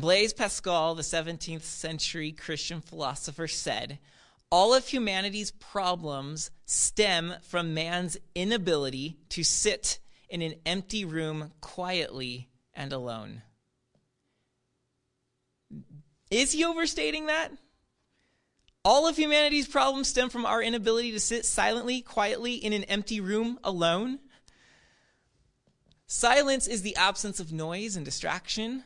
Blaise Pascal, the 17th century Christian philosopher, said, All of humanity's problems stem from man's inability to sit in an empty room quietly and alone. Is he overstating that? All of humanity's problems stem from our inability to sit silently, quietly in an empty room alone. Silence is the absence of noise and distraction.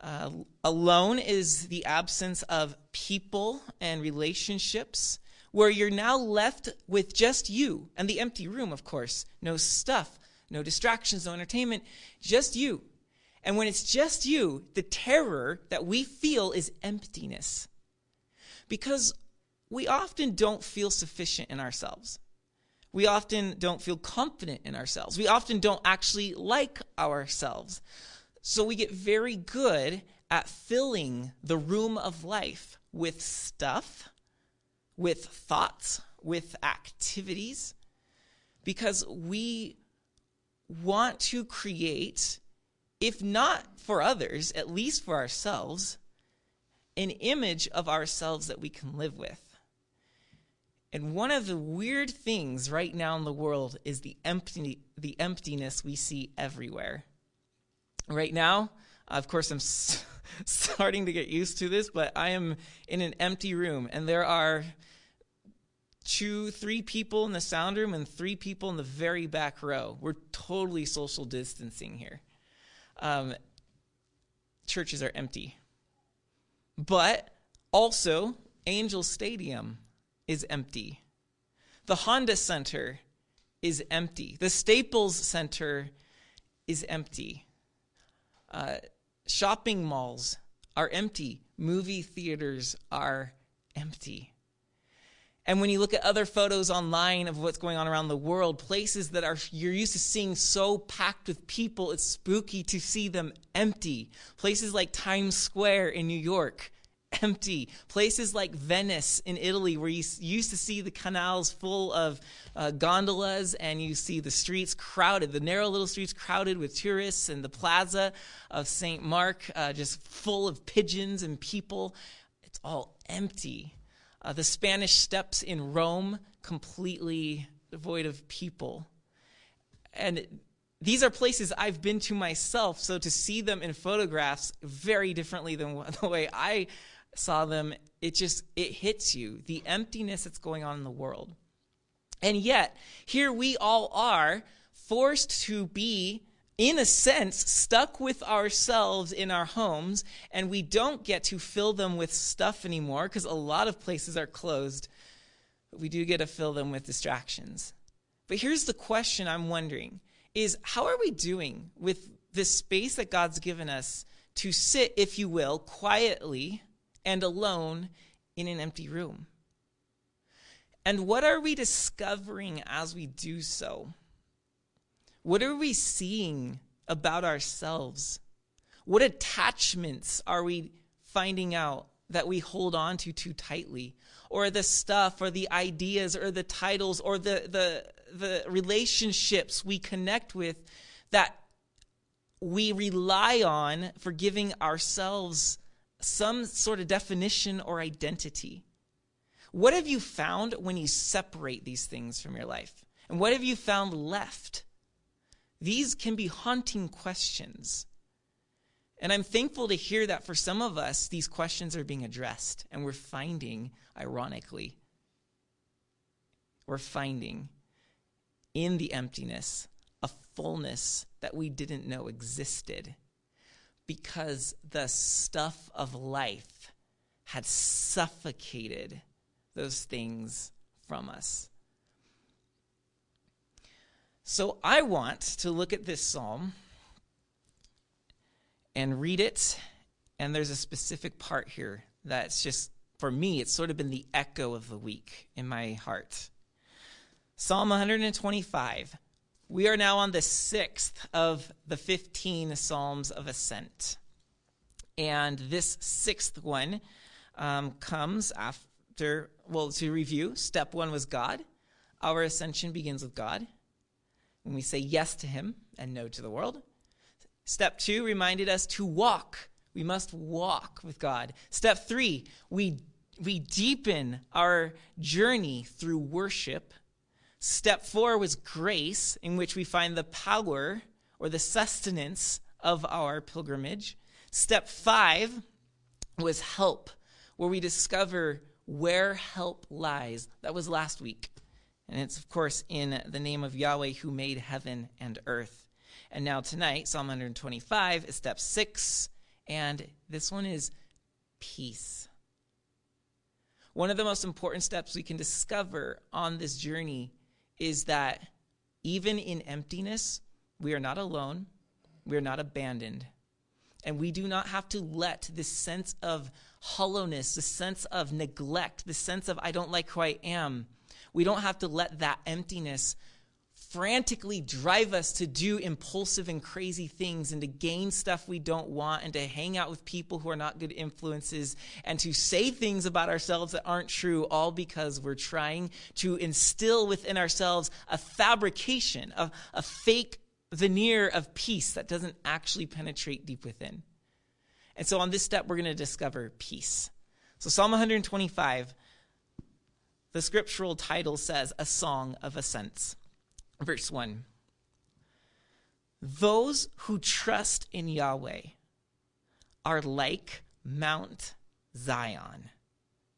Uh, alone is the absence of people and relationships, where you're now left with just you and the empty room, of course. No stuff, no distractions, no entertainment, just you. And when it's just you, the terror that we feel is emptiness. Because we often don't feel sufficient in ourselves. We often don't feel confident in ourselves. We often don't actually like ourselves. So we get very good at filling the room of life with stuff, with thoughts, with activities, because we want to create, if not for others, at least for ourselves, an image of ourselves that we can live with. And one of the weird things right now in the world is the empty the emptiness we see everywhere. Right now, of course I'm s- starting to get used to this, but I am in an empty room and there are two, three people in the sound room and three people in the very back row. We're totally social distancing here. Um, churches are empty. But also, Angel Stadium is empty. The Honda Center is empty. The Staples Center is empty. Uh, shopping malls are empty. Movie theaters are empty. And when you look at other photos online of what's going on around the world, places that are you're used to seeing so packed with people, it's spooky to see them empty. Places like Times Square in New York, empty. Places like Venice in Italy, where you used to see the canals full of uh, gondolas and you see the streets crowded, the narrow little streets crowded with tourists, and the plaza of St. Mark uh, just full of pigeons and people. It's all empty. Uh, the Spanish steps in Rome, completely devoid of people. And these are places I've been to myself, so to see them in photographs very differently than the way I saw them, it just it hits you the emptiness that's going on in the world. And yet, here we all are forced to be in a sense, stuck with ourselves in our homes, and we don't get to fill them with stuff anymore because a lot of places are closed. But we do get to fill them with distractions. But here's the question I'm wondering is how are we doing with this space that God's given us to sit, if you will, quietly and alone in an empty room? And what are we discovering as we do so? What are we seeing about ourselves? What attachments are we finding out that we hold on to too tightly? Or the stuff, or the ideas, or the titles, or the, the, the relationships we connect with that we rely on for giving ourselves some sort of definition or identity. What have you found when you separate these things from your life? And what have you found left? These can be haunting questions. And I'm thankful to hear that for some of us, these questions are being addressed. And we're finding, ironically, we're finding in the emptiness a fullness that we didn't know existed because the stuff of life had suffocated those things from us. So I want to look at this psalm and read it. And there's a specific part here that's just, for me, it's sort of been the echo of the week in my heart. Psalm 125. We are now on the sixth of the 15 Psalms of Ascent. And this sixth one um, comes after, well, to review, step one was God. Our ascension begins with God when we say yes to Him and no to the world. Step two reminded us to walk We must walk with God. Step three, we, we deepen our journey through worship. Step four was grace, in which we find the power or the sustenance of our pilgrimage. Step five was help, where we discover where help lies. That was last week. And it's, of course, in the name of Yahweh who made heaven and earth. And now tonight, Psalm 125 is step six, and this one is peace. One of the most important steps we can discover on this journey is that even in emptiness, we are not alone, we are not abandoned. And we do not have to let this sense of hollowness, the sense of neglect, the sense of I don't like who I am, we don't have to let that emptiness frantically drive us to do impulsive and crazy things and to gain stuff we don't want and to hang out with people who are not good influences and to say things about ourselves that aren't true, all because we're trying to instill within ourselves a fabrication, a, a fake veneer of peace that doesn't actually penetrate deep within. And so on this step, we're going to discover peace. So, Psalm 125, the scriptural title says, A Song of Ascents. Verse 1 Those who trust in Yahweh are like Mount Zion.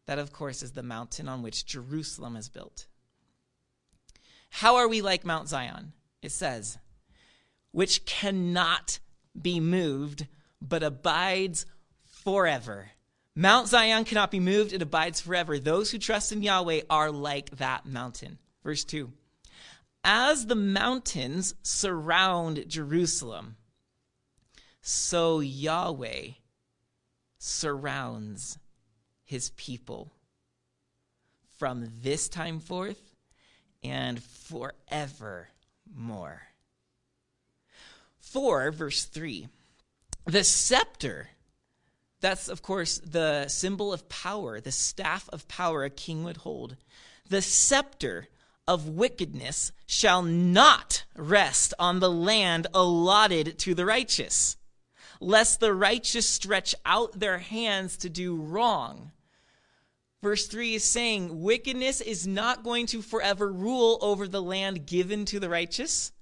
That, of course, is the mountain on which Jerusalem is built. How are we like Mount Zion? It says, which cannot be moved, but abides forever. Mount Zion cannot be moved, it abides forever. Those who trust in Yahweh are like that mountain. Verse 2 As the mountains surround Jerusalem, so Yahweh surrounds his people from this time forth and forevermore. 4, verse 3. The scepter, that's of course the symbol of power, the staff of power a king would hold. The scepter of wickedness shall not rest on the land allotted to the righteous, lest the righteous stretch out their hands to do wrong. Verse 3 is saying wickedness is not going to forever rule over the land given to the righteous.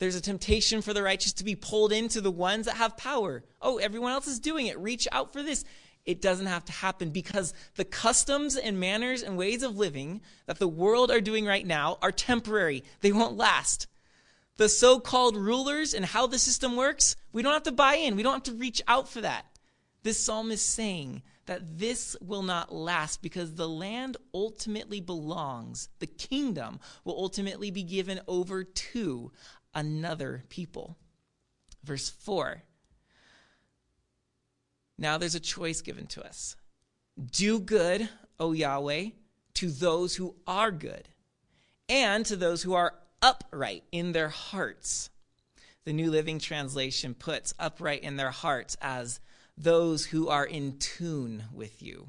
There's a temptation for the righteous to be pulled into the ones that have power. Oh, everyone else is doing it. Reach out for this. It doesn't have to happen because the customs and manners and ways of living that the world are doing right now are temporary. They won't last. The so called rulers and how the system works, we don't have to buy in. We don't have to reach out for that. This psalm is saying that this will not last because the land ultimately belongs, the kingdom will ultimately be given over to another people. Verse 4 Now there's a choice given to us do good, O Yahweh, to those who are good, and to those who are upright in their hearts. The New Living Translation puts upright in their hearts as those who are in tune with you.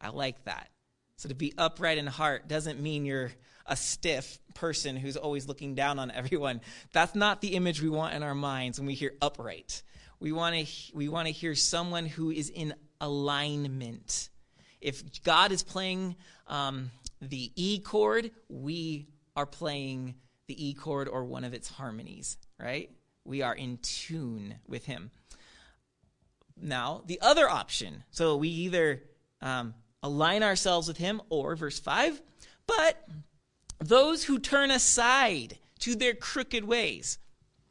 I like that. So to be upright in heart doesn't mean you're a stiff person who's always looking down on everyone. That's not the image we want in our minds when we hear upright. We want to we want to hear someone who is in alignment. If God is playing um, the E chord, we are playing the E chord or one of its harmonies, right? We are in tune with Him. Now, the other option, so we either um, align ourselves with Him or, verse 5, but those who turn aside to their crooked ways.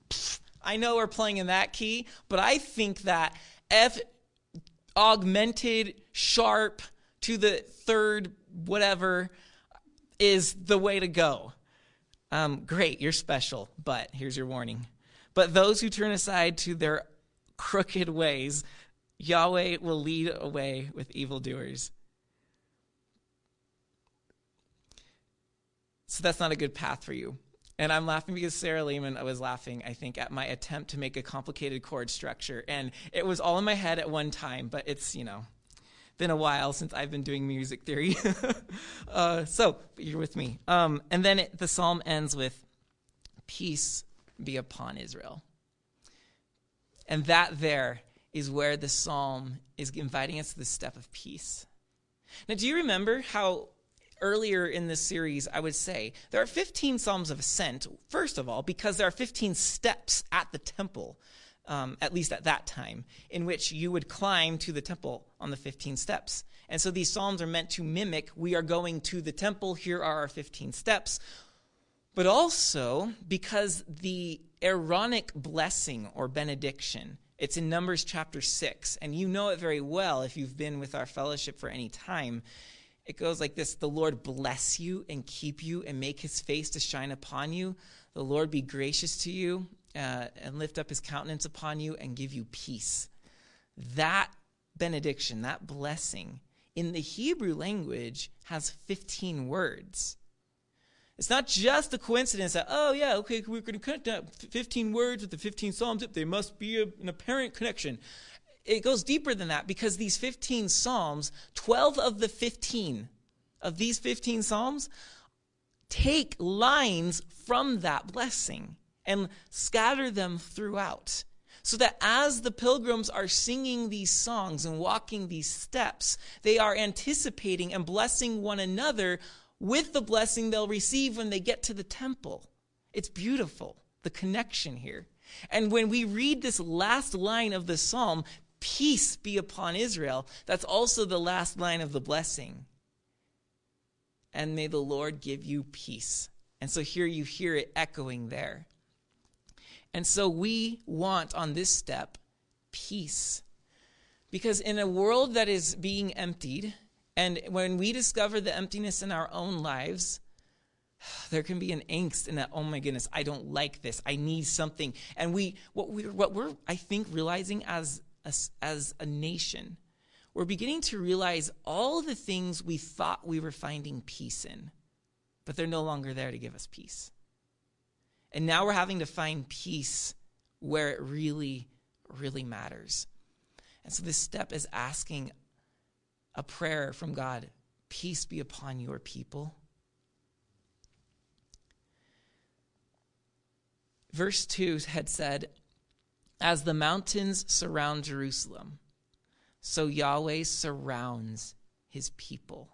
Pfft, I know we're playing in that key, but I think that F augmented sharp to the third whatever is the way to go. Um, great, you're special, but here's your warning. But those who turn aside to their crooked ways, Yahweh will lead away with evildoers. So that's not a good path for you. And I'm laughing because Sarah Lehman was laughing, I think, at my attempt to make a complicated chord structure. And it was all in my head at one time, but it's, you know, been a while since I've been doing music theory. uh, so you're with me. Um, and then it, the psalm ends with, Peace be upon Israel. And that there is where the psalm is inviting us to the step of peace. Now, do you remember how earlier in this series I would say there are 15 psalms of ascent, first of all, because there are 15 steps at the temple, um, at least at that time, in which you would climb to the temple on the 15 steps. And so these psalms are meant to mimic we are going to the temple, here are our 15 steps. But also because the Aaronic blessing or benediction it's in Numbers chapter 6, and you know it very well if you've been with our fellowship for any time. It goes like this The Lord bless you and keep you and make his face to shine upon you. The Lord be gracious to you uh, and lift up his countenance upon you and give you peace. That benediction, that blessing, in the Hebrew language has 15 words. It's not just a coincidence that, oh, yeah, okay, we're going to connect that 15 words with the 15 Psalms. There must be a, an apparent connection. It goes deeper than that because these 15 Psalms, 12 of the 15 of these 15 Psalms, take lines from that blessing and scatter them throughout. So that as the pilgrims are singing these songs and walking these steps, they are anticipating and blessing one another with the blessing they'll receive when they get to the temple. It's beautiful, the connection here. And when we read this last line of the psalm, peace be upon Israel, that's also the last line of the blessing. And may the Lord give you peace. And so here you hear it echoing there. And so we want on this step peace. Because in a world that is being emptied, and when we discover the emptiness in our own lives, there can be an angst in that, oh my goodness, I don't like this. I need something. And we what we what we're I think realizing as as, as a nation, we're beginning to realize all the things we thought we were finding peace in, but they're no longer there to give us peace. And now we're having to find peace where it really, really matters. And so this step is asking a prayer from God Peace be upon your people. Verse 2 had said, As the mountains surround Jerusalem, so Yahweh surrounds his people.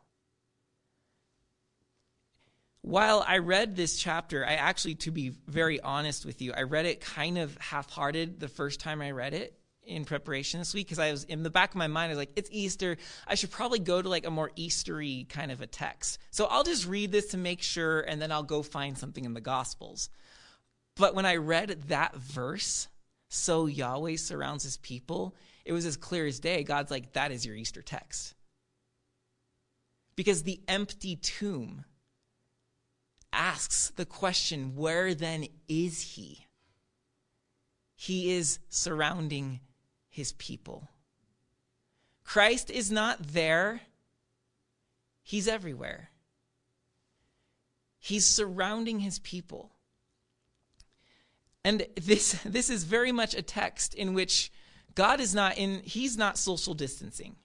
While I read this chapter, I actually, to be very honest with you, I read it kind of half hearted the first time I read it in preparation this week because I was in the back of my mind. I was like, it's Easter. I should probably go to like a more Eastery kind of a text. So I'll just read this to make sure, and then I'll go find something in the Gospels. But when I read that verse, so Yahweh surrounds his people, it was as clear as day. God's like, that is your Easter text. Because the empty tomb asks the question, where then is he? He is surrounding his people. Christ is not there, he's everywhere. He's surrounding his people. And this, this is very much a text in which God is not in, he's not social distancing.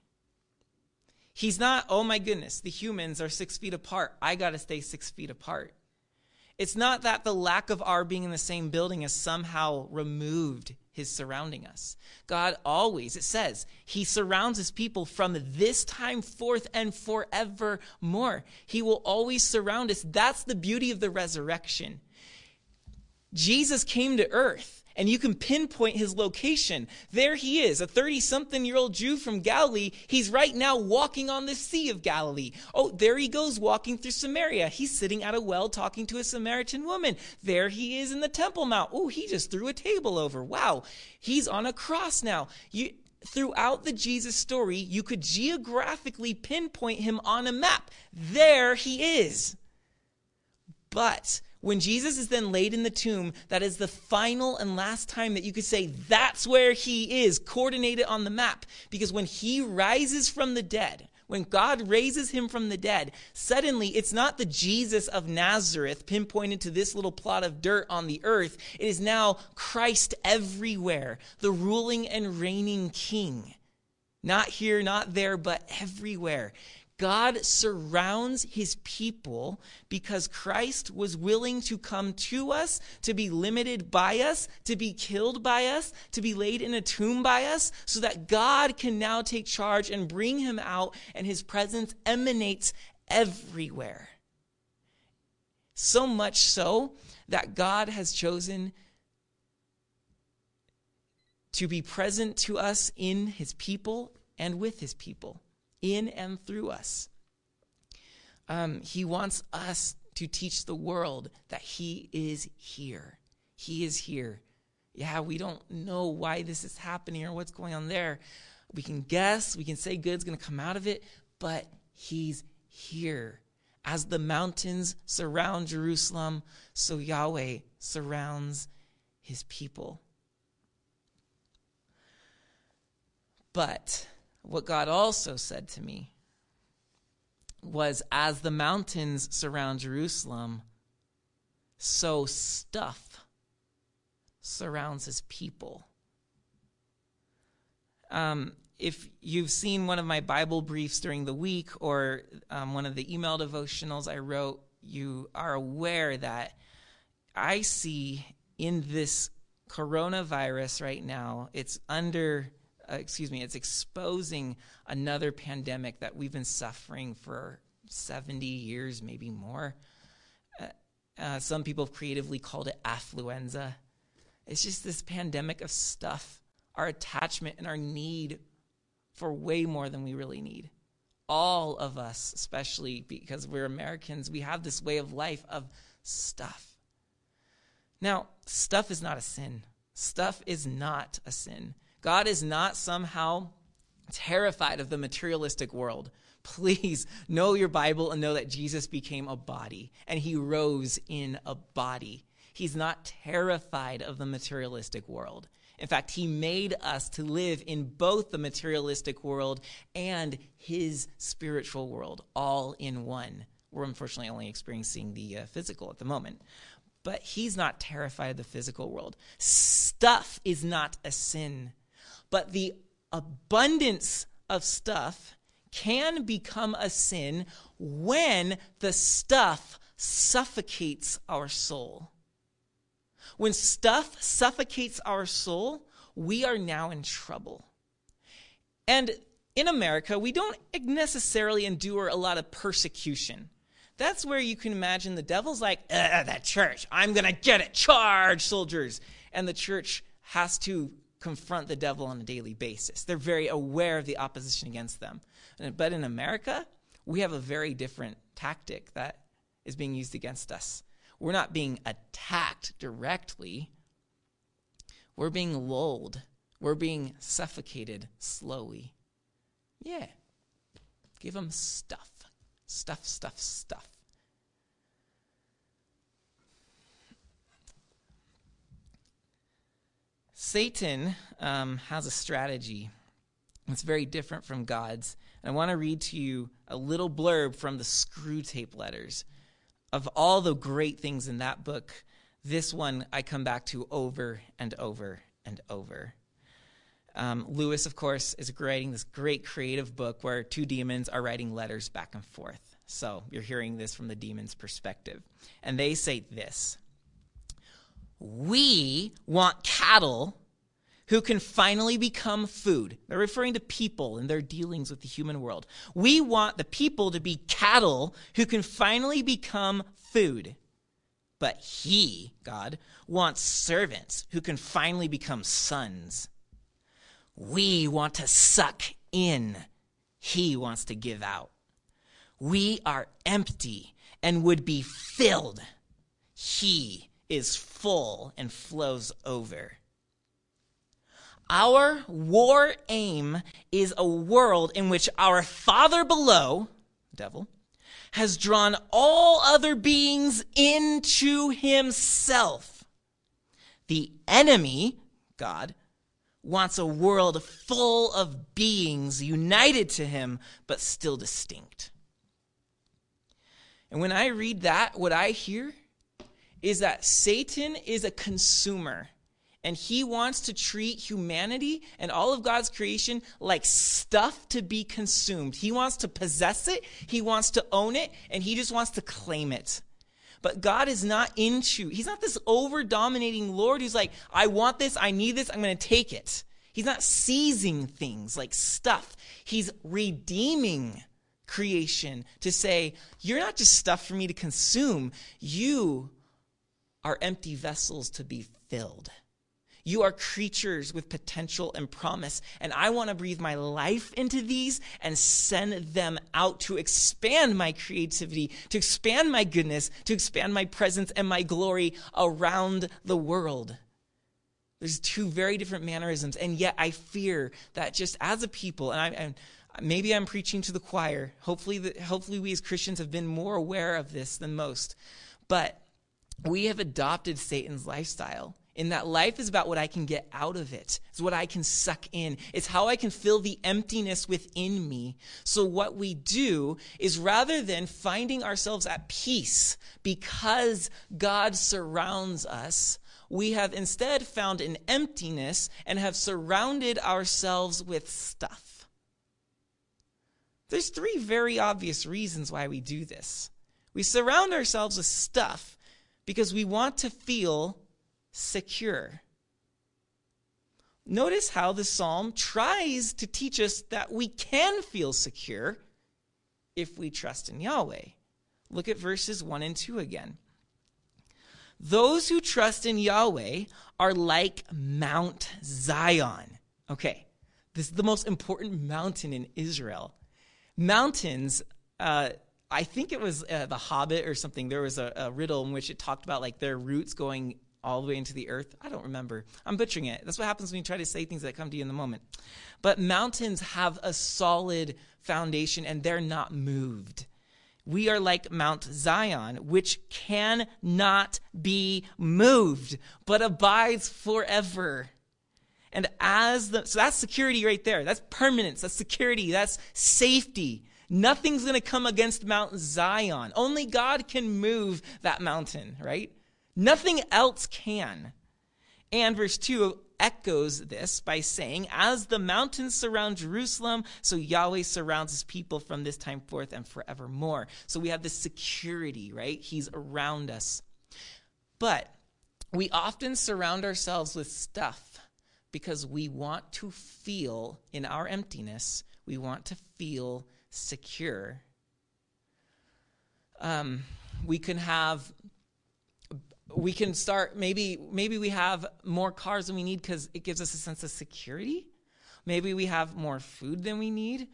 He's not, oh my goodness, the humans are six feet apart. I got to stay six feet apart. It's not that the lack of our being in the same building has somehow removed his surrounding us. God always, it says, he surrounds his people from this time forth and forevermore. He will always surround us. That's the beauty of the resurrection. Jesus came to earth and you can pinpoint his location. There he is, a 30 something year old Jew from Galilee. He's right now walking on the Sea of Galilee. Oh, there he goes walking through Samaria. He's sitting at a well talking to a Samaritan woman. There he is in the Temple Mount. Oh, he just threw a table over. Wow. He's on a cross now. You, throughout the Jesus story, you could geographically pinpoint him on a map. There he is. But when Jesus is then laid in the tomb, that is the final and last time that you could say that's where he is, coordinated on the map. Because when he rises from the dead, when God raises him from the dead, suddenly it's not the Jesus of Nazareth pinpointed to this little plot of dirt on the earth. It is now Christ everywhere, the ruling and reigning king. Not here, not there, but everywhere. God surrounds his people because Christ was willing to come to us, to be limited by us, to be killed by us, to be laid in a tomb by us, so that God can now take charge and bring him out, and his presence emanates everywhere. So much so that God has chosen to be present to us in his people and with his people in and through us. Um, he wants us to teach the world that He is here. He is here. Yeah, we don't know why this is happening or what's going on there. We can guess, we can say good's going to come out of it, but He's here. As the mountains surround Jerusalem, so Yahweh surrounds His people. But what God also said to me was as the mountains surround Jerusalem, so stuff surrounds his people. Um, if you've seen one of my Bible briefs during the week or um, one of the email devotionals I wrote, you are aware that I see in this coronavirus right now, it's under uh, excuse me, it's exposing another pandemic that we've been suffering for 70 years, maybe more. Uh, uh, some people have creatively called it affluenza. It's just this pandemic of stuff, our attachment and our need for way more than we really need. All of us, especially because we're Americans, we have this way of life of stuff. Now, stuff is not a sin. Stuff is not a sin. God is not somehow terrified of the materialistic world. Please know your Bible and know that Jesus became a body and he rose in a body. He's not terrified of the materialistic world. In fact, he made us to live in both the materialistic world and his spiritual world, all in one. We're unfortunately only experiencing the uh, physical at the moment. But he's not terrified of the physical world. Stuff is not a sin but the abundance of stuff can become a sin when the stuff suffocates our soul. When stuff suffocates our soul, we are now in trouble. And in America, we don't necessarily endure a lot of persecution. That's where you can imagine the devil's like, uh, that church, I'm going to get it, charge, soldiers. And the church has to confront the devil on a daily basis. They're very aware of the opposition against them. But in America, we have a very different tactic that is being used against us. We're not being attacked directly, we're being lulled, we're being suffocated slowly. Yeah. Give them stuff. Stuff, stuff, stuff. Satan um, has a strategy that's very different from God's. And I want to read to you a little blurb from the Screwtape Letters. Of all the great things in that book, this one I come back to over and over and over. Um, Lewis, of course, is writing this great creative book where two demons are writing letters back and forth. So you're hearing this from the demon's perspective. And they say this we want cattle who can finally become food. They're referring to people in their dealings with the human world. We want the people to be cattle who can finally become food. But He, God, wants servants who can finally become sons. We want to suck in. He wants to give out. We are empty and would be filled. He is full and flows over. Our war aim is a world in which our Father below, devil, has drawn all other beings into himself. The enemy, God, wants a world full of beings united to him, but still distinct. And when I read that, what I hear is that Satan is a consumer And he wants to treat humanity and all of God's creation like stuff to be consumed. He wants to possess it, he wants to own it, and he just wants to claim it. But God is not into, he's not this over dominating Lord who's like, I want this, I need this, I'm going to take it. He's not seizing things like stuff. He's redeeming creation to say, You're not just stuff for me to consume. You are empty vessels to be filled. You are creatures with potential and promise. And I want to breathe my life into these and send them out to expand my creativity, to expand my goodness, to expand my presence and my glory around the world. There's two very different mannerisms. And yet I fear that just as a people, and I, maybe I'm preaching to the choir. Hopefully, the, hopefully we as Christians have been more aware of this than most. But we have adopted Satan's lifestyle in that life is about what I can get out of it. It's what I can suck in. It's how I can fill the emptiness within me. So what we do is rather than finding ourselves at peace because God surrounds us, we have instead found an emptiness and have surrounded ourselves with stuff. There's three very obvious reasons why we do this. We surround ourselves with stuff because we want to feel secure. Notice how the psalm tries to teach us that we can feel secure if we trust in Yahweh. Look at verses 1 and 2 again. Those who trust in Yahweh are like Mount Zion. Okay, this is the most important mountain in Israel. Mountains, uh, I think it was uh, The Hobbit or something. There was a, a riddle in which it talked about like their roots going all the way into the earth? I don't remember. I'm butchering it. That's what happens when you try to say things that come to you in the moment. But mountains have a solid foundation and they're not moved. We are like Mount Zion, which cannot be moved, but abides forever. And as the, so that's security right there. That's permanence. That's security. That's safety. Nothing's going to come against Mount Zion. Only God can move that mountain, right? Nothing else can. And verse 2 echoes this by saying, As the mountains surround Jerusalem, so Yahweh surrounds his people from this time forth and forevermore. So we have this security, right? He's around us. But we often surround ourselves with stuff because we want to feel in our emptiness, we want to feel secure. Um, we can have we can start maybe maybe we have more cars than we need because it gives us a sense of security. Maybe we have more food than we need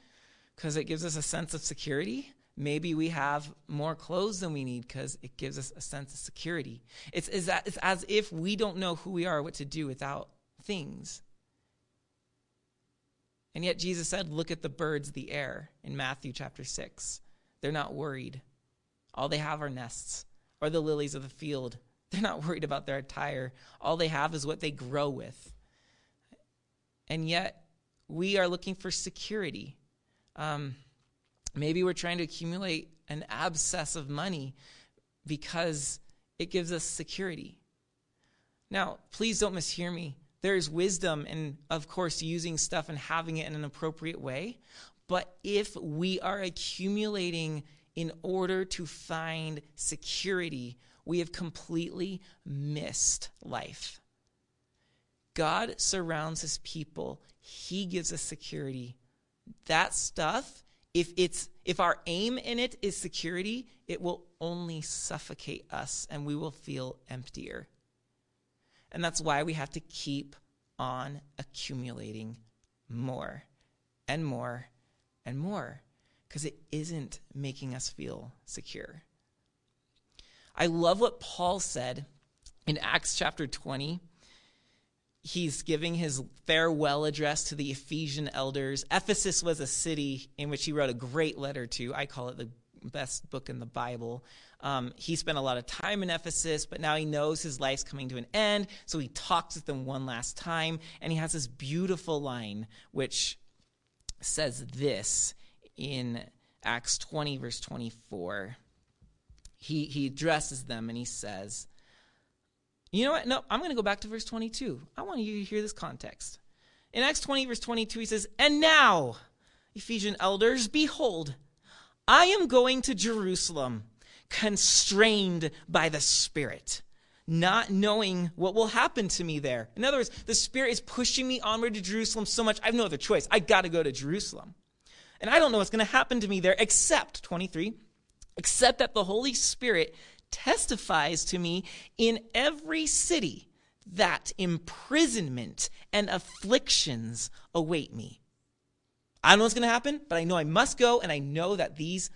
because it gives us a sense of security. Maybe we have more clothes than we need because it gives us a sense of security. It's, it's, it's as if we don't know who we are what to do without things and yet jesus said look at the birds the air in matthew chapter 6 they're not worried all they have are nests or the lilies of the field they're not worried about their attire. All they have is what they grow with. And yet, we are looking for security. Um, maybe we're trying to accumulate an abscess of money because it gives us security. Now, please don't mishear me. There is wisdom in, of course, using stuff and having it in an appropriate way. But if we are accumulating in order to find security, we have completely missed life. God surrounds his people. He gives us security. That stuff, if it's if our aim in it is security, it will only suffocate us and we will feel emptier. And that's why we have to keep on accumulating more and more and more because it isn't making us feel secure. I love what Paul said in Acts chapter 20. He's giving his farewell address to the Ephesian elders. Ephesus was a city in which he wrote a great letter to. I call it the best book in the Bible. Um, he spent a lot of time in Ephesus, but now he knows his life's coming to an end. So he talks with them one last time, and he has this beautiful line which says this in Acts 20, verse 24 he, he addresses them and he says, You know what? No, I'm going to go back to verse 22. I want you to hear this context. In Acts 20, verse 22, he says, And now, Ephesian elders, behold, I am going to Jerusalem, constrained by the Spirit, not knowing what will happen to me there. In other words, the Spirit is pushing me onward to Jerusalem so much, I have no other choice. I got to go to Jerusalem. And I don't know what's going to happen to me there, except, 23, except that the Holy Spirit testifies to me in every city that imprisonment and afflictions await me. I don't know what's going to happen, but I know I must go, and I know that these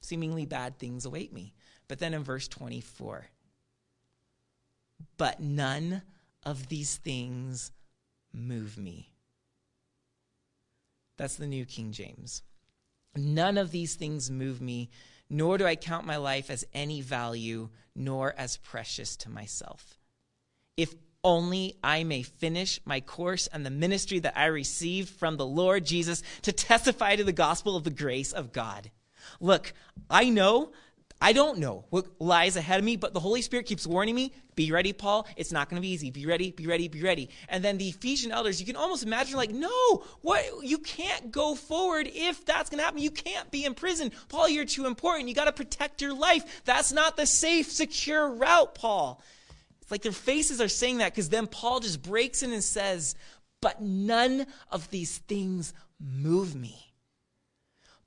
seemingly bad things await me. But then in verse 24, but none of these things move me. That's the New King James. None of these things move me, nor do I count my life as any value, nor as precious to myself. If only I may finish my course and the ministry that I received from the Lord Jesus to testify to the gospel of the grace of God. Look, I know I don't know what lies ahead of me, but the Holy Spirit keeps warning me be ready, Paul. It's not going to be easy. Be ready, be ready, be ready. And then the Ephesian elders, you can almost imagine, like, no, what? You can't go forward if that's going to happen. You can't be in prison. Paul, you're too important. You got to protect your life. That's not the safe, secure route, Paul. It's like their faces are saying that because then Paul just breaks in and says, but none of these things move me.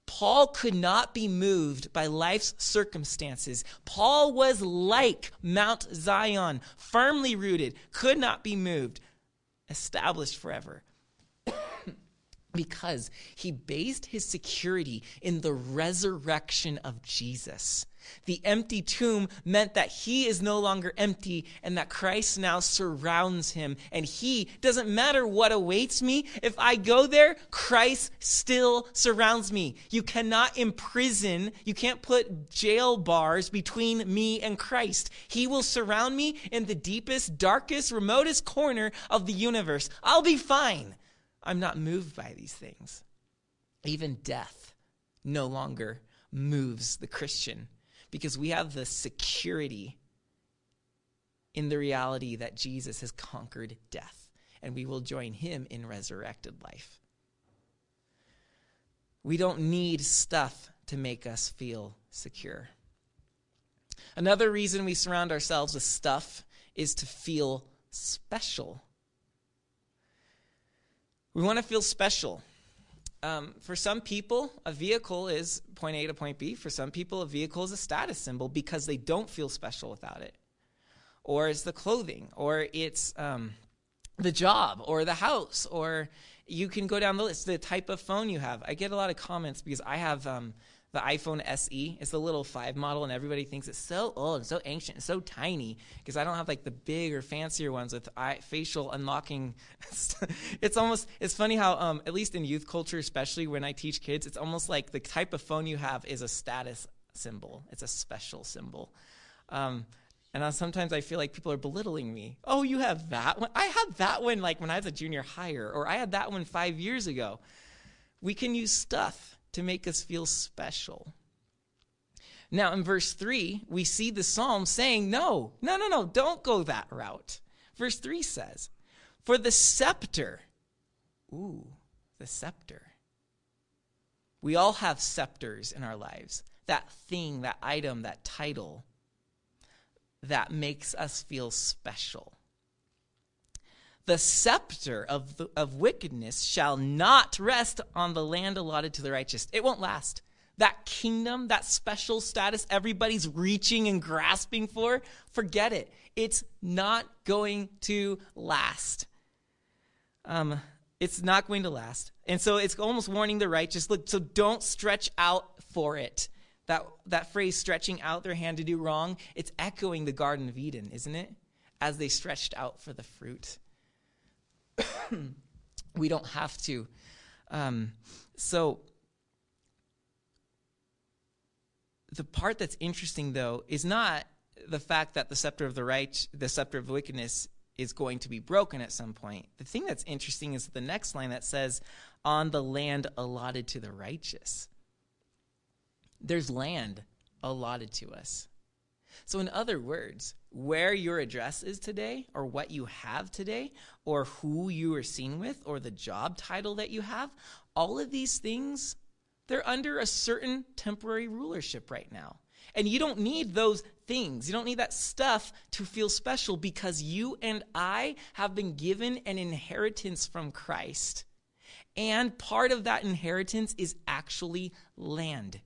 Paul could not be moved by life's circumstances. Paul was like Mount Zion, firmly rooted, could not be moved, established forever. because he based his security in the resurrection of Jesus. The empty tomb meant that he is no longer empty and that Christ now surrounds him. And he doesn't matter what awaits me. If I go there, Christ still surrounds me. You cannot imprison, you can't put jail bars between me and Christ. He will surround me in the deepest, darkest, remotest corner of the universe. I'll be fine. I'm not moved by these things. Even death no longer moves the Christian because we have the security in the reality that Jesus has conquered death and we will join him in resurrected life. We don't need stuff to make us feel secure. Another reason we surround ourselves with stuff is to feel special. We want to feel special. Um, for some people, a vehicle is point A to point B. For some people, a vehicle is a status symbol because they don't feel special without it. Or it's the clothing, or it's um, the job, or the house, or you can go down the list, the type of phone you have. I get a lot of comments because I have um, the iPhone SE. It's the little 5 model, and everybody thinks it's so old and so ancient and so tiny because I don't have like the bigger, fancier ones with eye, facial unlocking. it's almost, it's funny how, um, at least in youth culture, especially when I teach kids, it's almost like the type of phone you have is a status symbol, it's a special symbol. Um, and sometimes I feel like people are belittling me. Oh, you have that one? I had that one like when I was a junior higher, or I had that one five years ago. We can use stuff to make us feel special. Now, in verse 3, we see the psalm saying, No, no, no, no, don't go that route. Verse 3 says, For the scepter, ooh, the scepter. We all have scepters in our lives. That thing, that item, that title that makes us feel special the scepter of, the, of wickedness shall not rest on the land allotted to the righteous. It won't last. That kingdom, that special status everybody's reaching and grasping for, forget it. It's not going to last. Um, it's not going to last. And so it's almost warning the righteous look, so don't stretch out for it. That, that phrase, stretching out their hand to do wrong, it's echoing the Garden of Eden, isn't it? As they stretched out for the fruit. we don't have to. Um, so, the part that's interesting, though, is not the fact that the scepter of the right, the scepter of wickedness, is going to be broken at some point. The thing that's interesting is the next line that says, on the land allotted to the righteous. There's land allotted to us. So, in other words, where your address is today, or what you have today, or who you are seen with, or the job title that you have, all of these things, they're under a certain temporary rulership right now. And you don't need those things. You don't need that stuff to feel special because you and I have been given an inheritance from Christ. And part of that inheritance is actually land.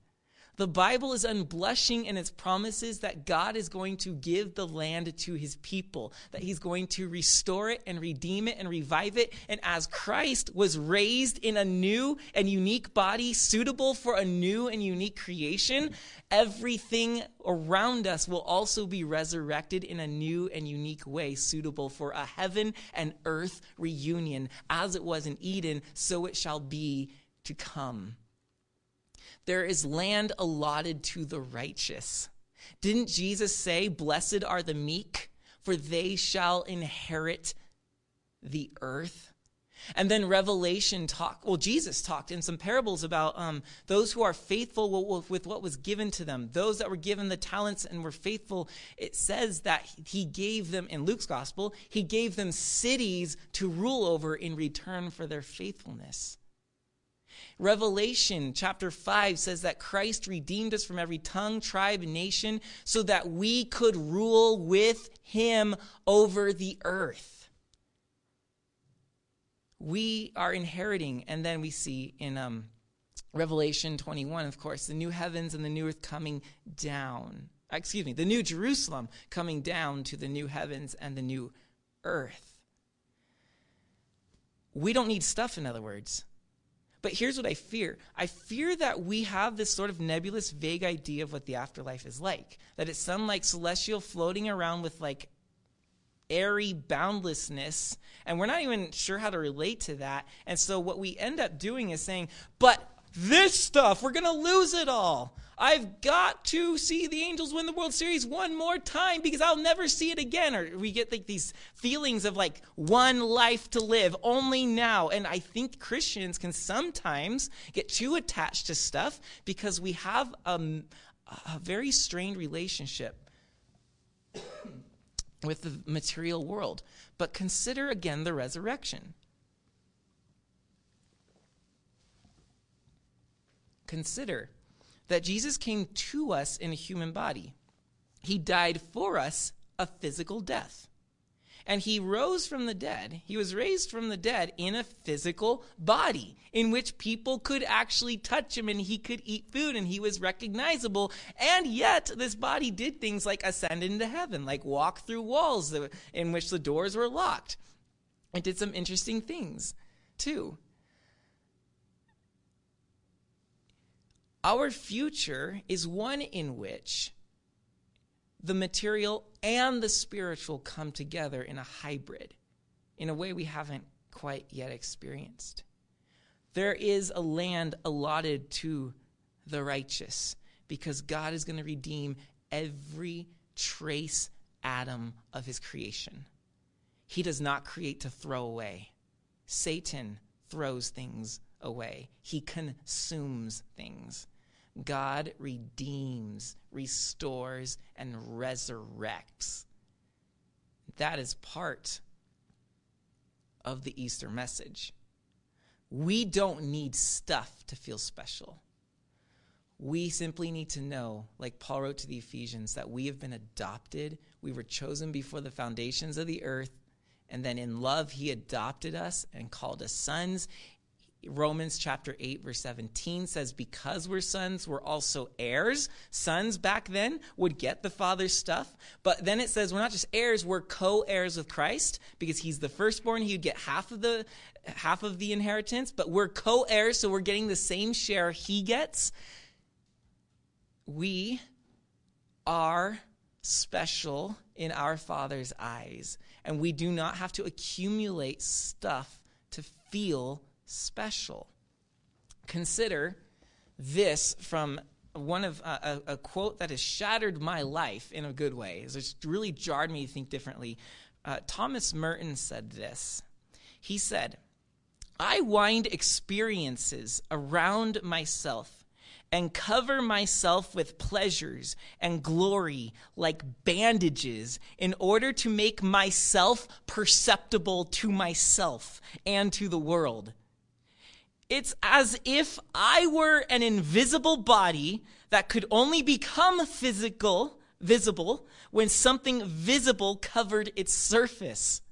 The Bible is unblushing in its promises that God is going to give the land to his people, that he's going to restore it and redeem it and revive it. And as Christ was raised in a new and unique body suitable for a new and unique creation, everything around us will also be resurrected in a new and unique way, suitable for a heaven and earth reunion. As it was in Eden, so it shall be to come. There is land allotted to the righteous. Didn't Jesus say, Blessed are the meek, for they shall inherit the earth? And then Revelation talk. Well, Jesus talked in some parables about um, those who are faithful with what was given to them, those that were given the talents and were faithful. It says that he gave them in Luke's gospel, he gave them cities to rule over in return for their faithfulness. Revelation chapter 5 says that Christ redeemed us from every tongue, tribe, and nation so that we could rule with him over the earth. We are inheriting, and then we see in um, Revelation 21, of course, the new heavens and the new earth coming down. Excuse me, the new Jerusalem coming down to the new heavens and the new earth. We don't need stuff, in other words. But here's what I fear I fear that we have this sort of nebulous, vague idea of what the afterlife is like. That it's some like celestial floating around with like airy boundlessness, and we're not even sure how to relate to that. And so what we end up doing is saying, but this stuff, we're going to lose it all. I've got to see the Angels win the World Series one more time because I'll never see it again. Or we get like these feelings of like one life to live, only now. And I think Christians can sometimes get too attached to stuff because we have um, a very strained relationship with the material world. But consider again the resurrection. Consider that Jesus came to us in a human body. He died for us a physical death. And he rose from the dead. He was raised from the dead in a physical body in which people could actually touch him and he could eat food and he was recognizable. And yet, this body did things like ascend into heaven, like walk through walls in which the doors were locked. It did some interesting things, too. Our future is one in which the material and the spiritual come together in a hybrid, in a way we haven't quite yet experienced. There is a land allotted to the righteous because God is going to redeem every trace atom of his creation. He does not create to throw away. Satan throws things away, he consumes things. God redeems, restores, and resurrects. That is part of the Easter message. We don't need stuff to feel special. We simply need to know, like Paul wrote to the Ephesians, that we have been adopted. We were chosen before the foundations of the earth. And then in love, he adopted us and called us sons. Romans chapter 8, verse 17 says, Because we're sons, we're also heirs. Sons back then would get the father's stuff. But then it says, We're not just heirs, we're co heirs with Christ because he's the firstborn. He would get half of the half of the inheritance, but we're co heirs, so we're getting the same share he gets. We are special in our Father's eyes, and we do not have to accumulate stuff to feel special. Consider this from one of uh, a, a, quote that has shattered my life in a good way. It's really jarred me to think differently. Uh, Thomas Merton said this. He said, I wind experiences around myself and cover myself with pleasures and glory like bandages in order to make myself perceptible to myself and to the world. It's as if I were an invisible body that could only become physical, visible, when something visible covered its surface.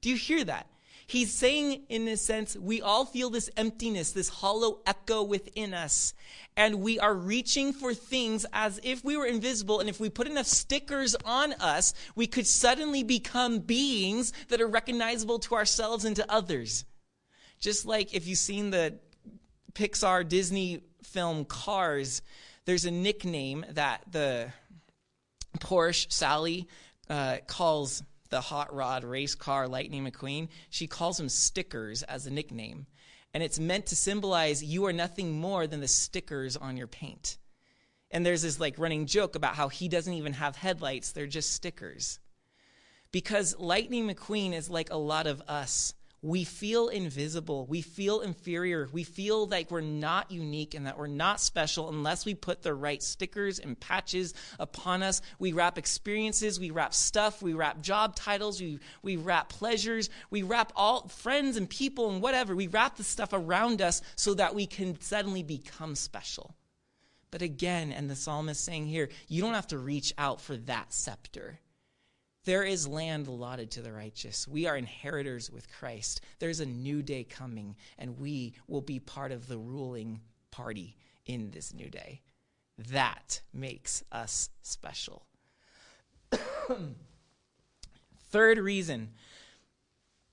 Do you hear that? He's saying, in a sense, we all feel this emptiness, this hollow echo within us. And we are reaching for things as if we were invisible. And if we put enough stickers on us, we could suddenly become beings that are recognizable to ourselves and to others. Just like if you've seen the Pixar Disney film Cars, there's a nickname that the Porsche Sally uh, calls the hot rod race car Lightning McQueen, she calls him stickers as a nickname. And it's meant to symbolize you are nothing more than the stickers on your paint. And there's this like running joke about how he doesn't even have headlights, they're just stickers. Because Lightning McQueen is like a lot of us we feel invisible. We feel inferior. We feel like we're not unique and that we're not special unless we put the right stickers and patches upon us. We wrap experiences, we wrap stuff, we wrap job titles, we, we wrap pleasures, we wrap all friends and people and whatever. We wrap the stuff around us so that we can suddenly become special. But again, and the psalmist saying here, you don't have to reach out for that scepter. There is land allotted to the righteous. We are inheritors with Christ. There's a new day coming, and we will be part of the ruling party in this new day. That makes us special. Third reason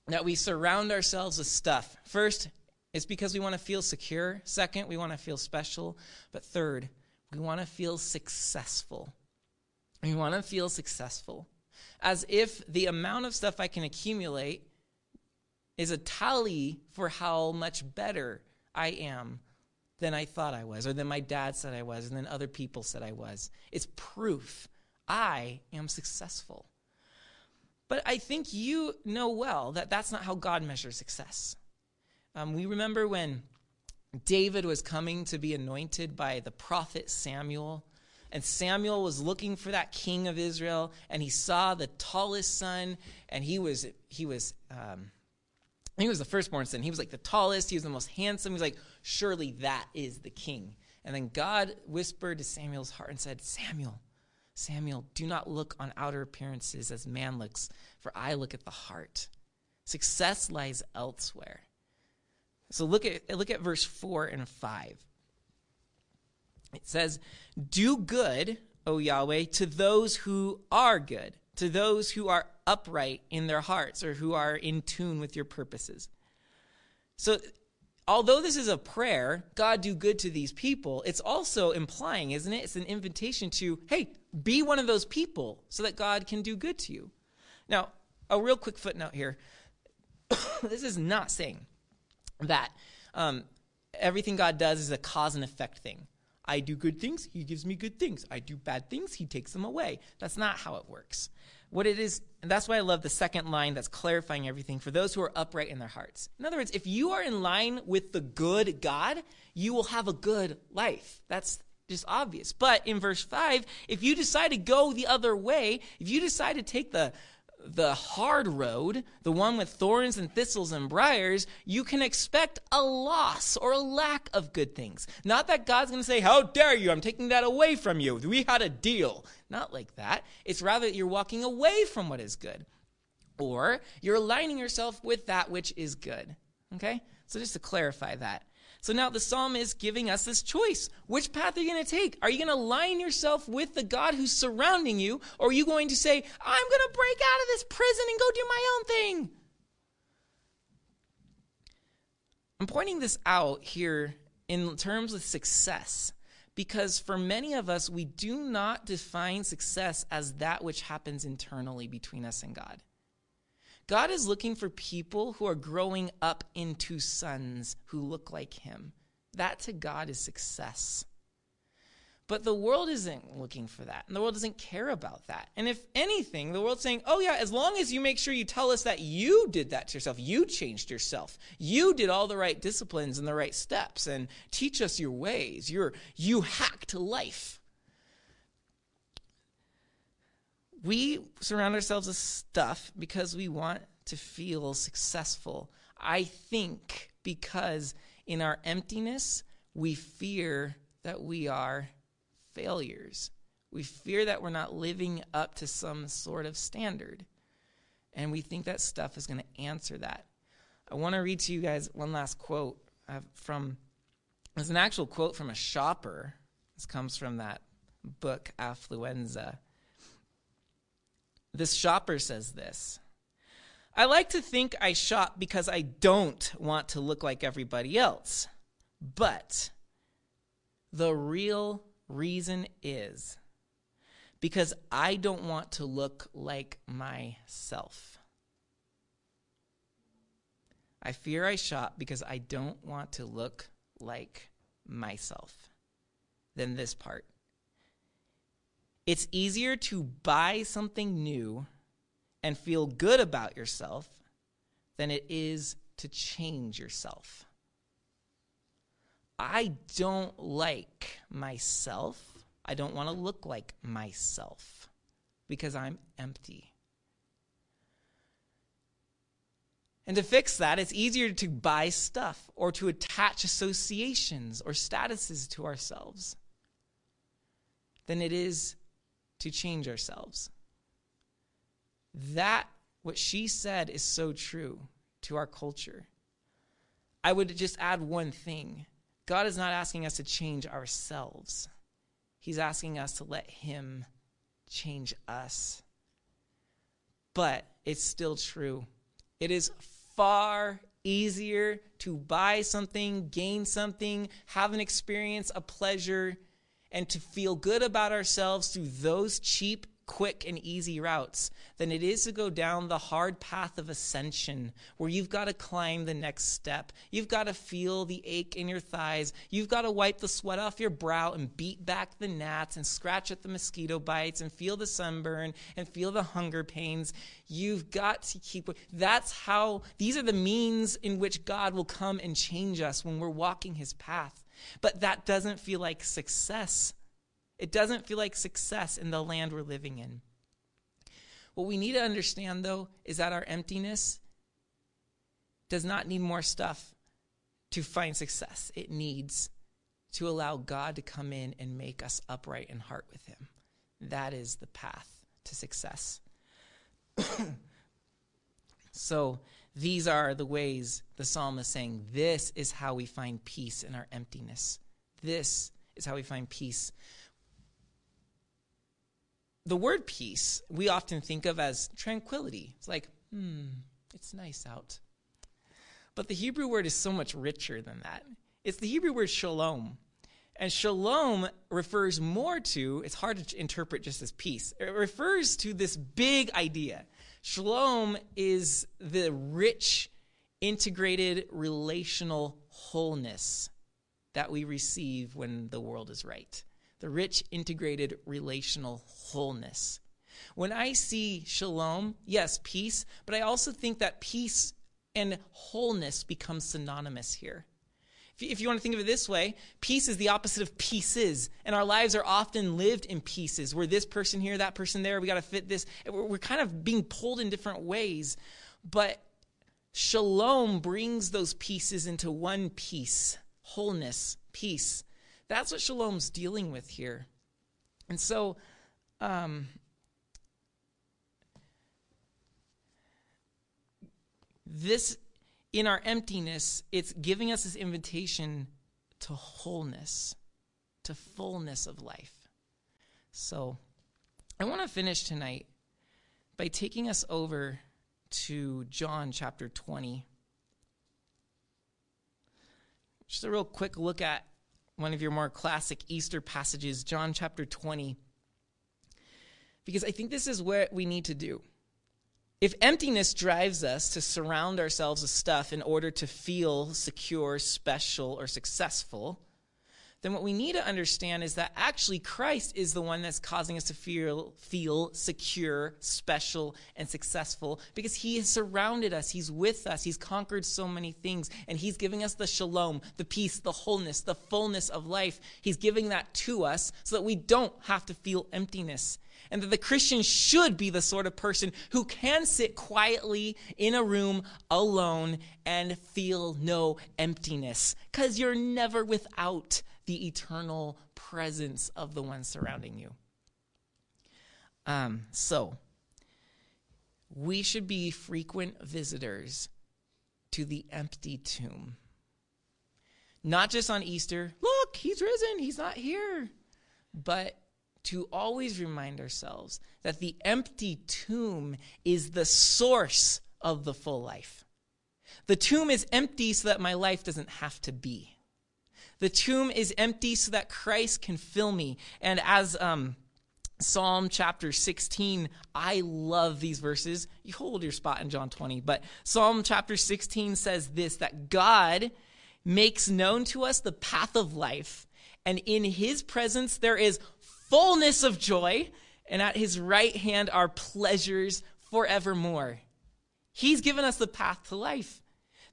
that we surround ourselves with stuff. First, it's because we want to feel secure. Second, we want to feel special. But third, we want to feel successful. We want to feel successful as if the amount of stuff I can accumulate is a tally for how much better I am than I thought I was, or than my dad said I was, and then other people said I was. It's proof I am successful. But I think you know well that that's not how God measures success. Um, we remember when David was coming to be anointed by the prophet Samuel. And Samuel was looking for that king of Israel, and he saw the tallest son, and he was he was um, he was the firstborn son. He was like the tallest. He was the most handsome. He was like, surely that is the king. And then God whispered to Samuel's heart and said, Samuel, Samuel, do not look on outer appearances as man looks, for I look at the heart. Success lies elsewhere. So look at look at verse four and five. It says, Do good, O Yahweh, to those who are good, to those who are upright in their hearts or who are in tune with your purposes. So, although this is a prayer, God do good to these people, it's also implying, isn't it? It's an invitation to, hey, be one of those people so that God can do good to you. Now, a real quick footnote here. this is not saying that um, everything God does is a cause and effect thing. I do good things, he gives me good things. I do bad things, he takes them away. That's not how it works. What it is, and that's why I love the second line that's clarifying everything for those who are upright in their hearts. In other words, if you are in line with the good God, you will have a good life. That's just obvious. But in verse 5, if you decide to go the other way, if you decide to take the the hard road, the one with thorns and thistles and briars, you can expect a loss or a lack of good things. Not that God's going to say, How dare you? I'm taking that away from you. We had a deal. Not like that. It's rather that you're walking away from what is good. Or you're aligning yourself with that which is good. Okay? So just to clarify that. So now the psalm is giving us this choice. Which path are you going to take? Are you going to align yourself with the God who's surrounding you? Or are you going to say, I'm going to break out of this prison and go do my own thing? I'm pointing this out here in terms of success because for many of us, we do not define success as that which happens internally between us and God. God is looking for people who are growing up into sons who look like him. That to God is success. But the world isn't looking for that. And the world doesn't care about that. And if anything, the world's saying, oh, yeah, as long as you make sure you tell us that you did that to yourself, you changed yourself, you did all the right disciplines and the right steps, and teach us your ways, You're, you hacked life. We surround ourselves with stuff because we want to feel successful. I think because in our emptiness, we fear that we are failures. We fear that we're not living up to some sort of standard. And we think that stuff is going to answer that. I want to read to you guys one last quote uh, from, it's an actual quote from a shopper. This comes from that book, Affluenza. This shopper says this I like to think I shop because I don't want to look like everybody else. But the real reason is because I don't want to look like myself. I fear I shop because I don't want to look like myself. Then this part. It's easier to buy something new and feel good about yourself than it is to change yourself. I don't like myself. I don't want to look like myself because I'm empty. And to fix that, it's easier to buy stuff or to attach associations or statuses to ourselves than it is to change ourselves. That, what she said, is so true to our culture. I would just add one thing God is not asking us to change ourselves, He's asking us to let Him change us. But it's still true. It is far easier to buy something, gain something, have an experience, a pleasure, and to feel good about ourselves through those cheap quick and easy routes than it is to go down the hard path of ascension where you've got to climb the next step. You've got to feel the ache in your thighs. You've got to wipe the sweat off your brow and beat back the gnats and scratch at the mosquito bites and feel the sunburn and feel the hunger pains. You've got to keep. That's how, these are the means in which God will come and change us when we're walking his path. But that doesn't feel like success it doesn't feel like success in the land we're living in. What we need to understand, though, is that our emptiness does not need more stuff to find success. It needs to allow God to come in and make us upright in heart with Him. That is the path to success. so, these are the ways the psalm is saying this is how we find peace in our emptiness. This is how we find peace the word peace we often think of as tranquility. It's like, hmm, it's nice out. But the Hebrew word is so much richer than that. It's the Hebrew word shalom. And shalom refers more to, it's hard to interpret just as peace. It refers to this big idea. Shalom is the rich, integrated relational wholeness that we receive when the world is right the rich, integrated relational wholeness. When I see shalom, yes, peace, but I also think that peace and wholeness become synonymous here. If you, want to think of it this way, peace is the opposite of pieces. And our lives are often lived in pieces. We're this person here, that person there. We got to fit this. We're, kind of being pulled in different ways. But shalom brings those pieces into one piece wholeness, peace. That's what Shalom's dealing with here. And so, um, this, in our emptiness, it's giving us this invitation to wholeness, to fullness of life. So, I want to finish tonight by taking us over to John chapter 20. Just a real quick look at one of your more classic Easter passages, John chapter 20. Because I think this is what we need to do. If emptiness drives us to surround ourselves with stuff in order to feel secure, special, or successful, then what we need to understand is that actually Christ is the one that's causing us to feel, feel secure, special, and successful because he has surrounded us. He's with us. He's conquered so many things. And he's giving us the shalom, the peace, the wholeness, the fullness of life. He's giving that to us so that we don't have to feel emptiness and that the Christian should be the sort of person who can sit quietly in a room alone and feel no emptiness because you're never without the eternal presence of the one surrounding you. Um, so, we should be frequent visitors to the empty tomb. Not just on Easter, look, he's risen, he's not here, but to always remind ourselves that the empty tomb is the source of the full life. The tomb is empty so that my life doesn't have to be. The tomb is empty so that Christ can fill me. And as um, Psalm chapter 16, I love these verses. You hold your spot in John 20, but Psalm chapter 16 says this that God makes known to us the path of life, and in his presence there is fullness of joy, and at his right hand are pleasures forevermore. He's given us the path to life.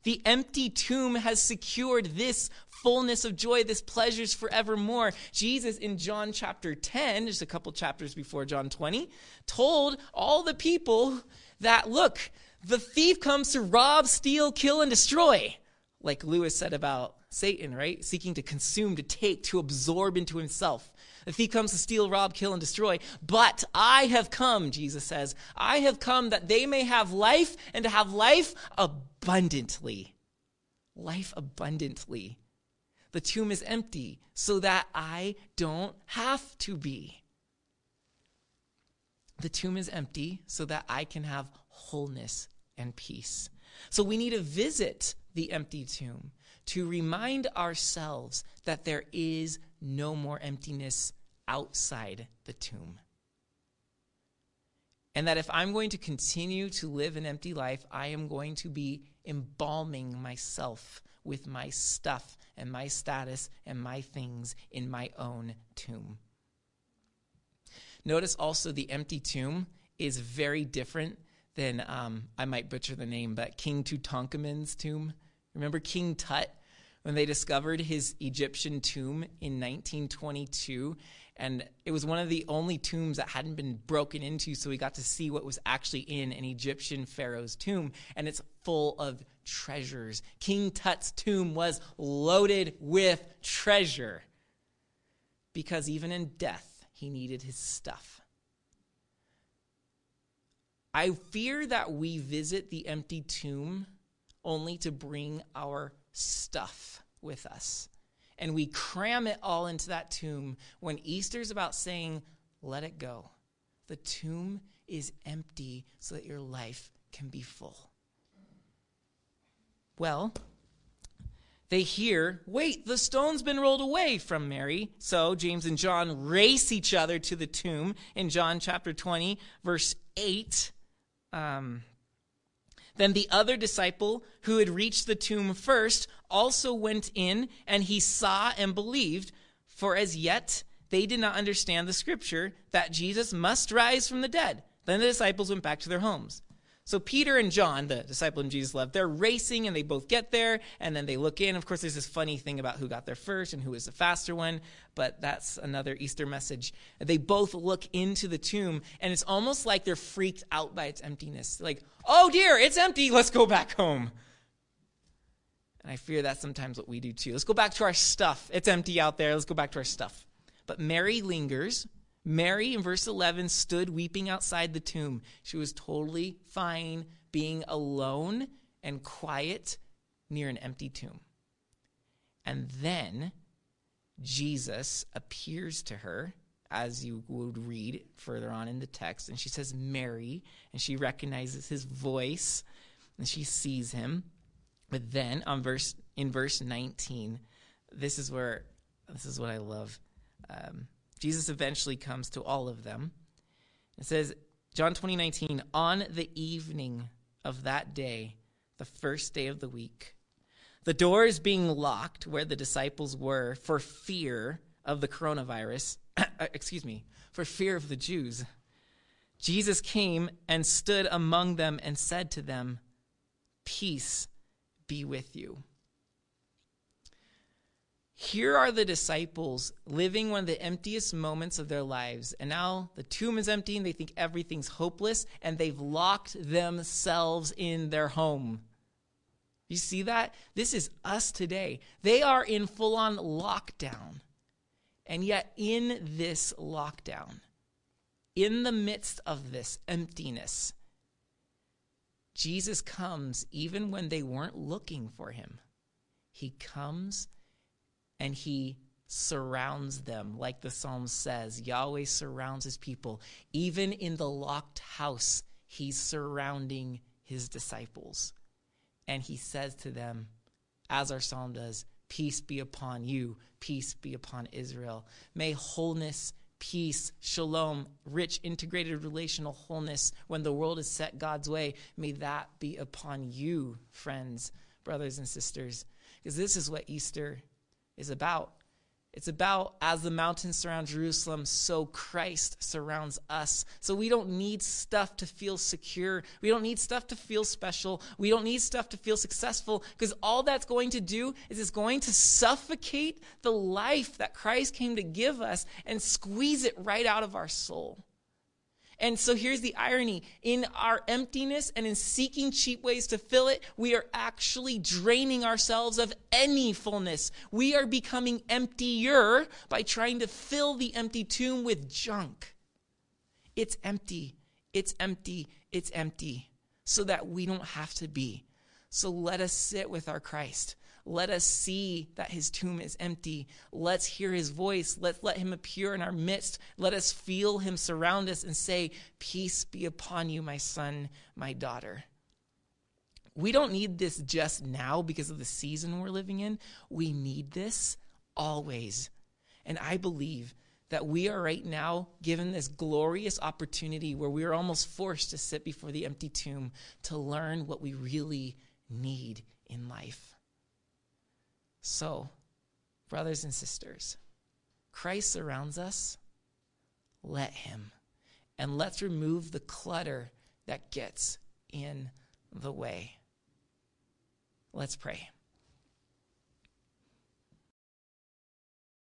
The empty tomb has secured this fullness of joy, this pleasures forevermore. Jesus in John chapter 10, just a couple chapters before John 20, told all the people that, look, the thief comes to rob, steal, kill, and destroy. Like Lewis said about Satan, right? Seeking to consume, to take, to absorb into himself. The thief comes to steal, rob, kill, and destroy. But I have come, Jesus says, I have come that they may have life and to have life abundantly. Life abundantly. The tomb is empty so that I don't have to be. The tomb is empty so that I can have wholeness and peace. So we need to visit the empty tomb to remind ourselves that there is no more emptiness outside the tomb. And that if I'm going to continue to live an empty life, I am going to be embalming myself with my stuff and my status and my things in my own tomb. Notice also the empty tomb is very different than, um, I might butcher the name, but King Tutankhamun's tomb. Remember King Tut? When they discovered his Egyptian tomb in 1922, and it was one of the only tombs that hadn't been broken into, so we got to see what was actually in an Egyptian pharaoh's tomb, and it's full of treasures. King Tut's tomb was loaded with treasure because even in death, he needed his stuff. I fear that we visit the empty tomb only to bring our stuff with us. And we cram it all into that tomb when Easter's about saying, let it go. The tomb is empty so that your life can be full. Well, they hear, wait, the stone's been rolled away from Mary. So James and John race each other to the tomb in John chapter 20, verse 8. Um, then the other disciple who had reached the tomb first also went in, and he saw and believed, for as yet they did not understand the scripture that Jesus must rise from the dead. Then the disciples went back to their homes. So Peter and John, the disciple and Jesus loved, they're racing and they both get there and then they look in. Of course, there's this funny thing about who got there first and who was the faster one, but that's another Easter message. They both look into the tomb and it's almost like they're freaked out by its emptiness. Like, oh dear, it's empty. Let's go back home. And I fear that's sometimes what we do too. Let's go back to our stuff. It's empty out there. Let's go back to our stuff. But Mary lingers Mary, in verse 11, stood weeping outside the tomb. She was totally fine being alone and quiet near an empty tomb. And then Jesus appears to her, as you would read further on in the text, and she says, Mary, and she recognizes his voice and she sees him. But then on verse in verse 19, this is where this is what I love. Um, Jesus eventually comes to all of them. It says, John 20, 19, on the evening of that day, the first day of the week, The doors being locked where the disciples were for fear of the coronavirus, uh, excuse me, for fear of the Jews. Jesus came and stood among them and said to them, Peace be with you. Here are the disciples living one of the emptiest moments of their lives. And now the tomb is empty and they think everything's hopeless and they've locked themselves in their home. You see that? This is us today. They are in full on lockdown. And yet, in this lockdown, in the midst of this emptiness, Jesus comes even when they weren't looking for him. He comes and he surrounds them. Like the psalm says, Yahweh surrounds his people. Even in the locked house, he's surrounding his disciples. And he says to them, as our psalm does, Peace be upon you, peace be upon Israel. May wholeness, peace, shalom, rich, integrated relational wholeness when the world is set God's way, may that be upon you, friends, brothers, and sisters. Because this is what Easter is about. It's about as the mountains surround Jerusalem, so Christ surrounds us. So we don't need stuff to feel secure. We don't need stuff to feel special. We don't need stuff to feel successful because all that's going to do is it's going to suffocate the life that Christ came to give us and squeeze it right out of our soul. And so here's the irony in our emptiness and in seeking cheap ways to fill it, we are actually draining ourselves of any fullness. We are becoming emptier by trying to fill the empty tomb with junk. It's empty, it's empty, it's empty, so that we don't have to be. So let us sit with our Christ. Let us see that his tomb is empty. Let's hear his voice. Let's let him appear in our midst. Let us feel him surround us and say, Peace be upon you, my son, my daughter. We don't need this just now because of the season we're living in. We need this always. And I believe that we are right now given this glorious opportunity where we are almost forced to sit before the empty tomb to learn what we really need in life. So, brothers and sisters, Christ surrounds us. Let him. And let's remove the clutter that gets in the way. Let's pray.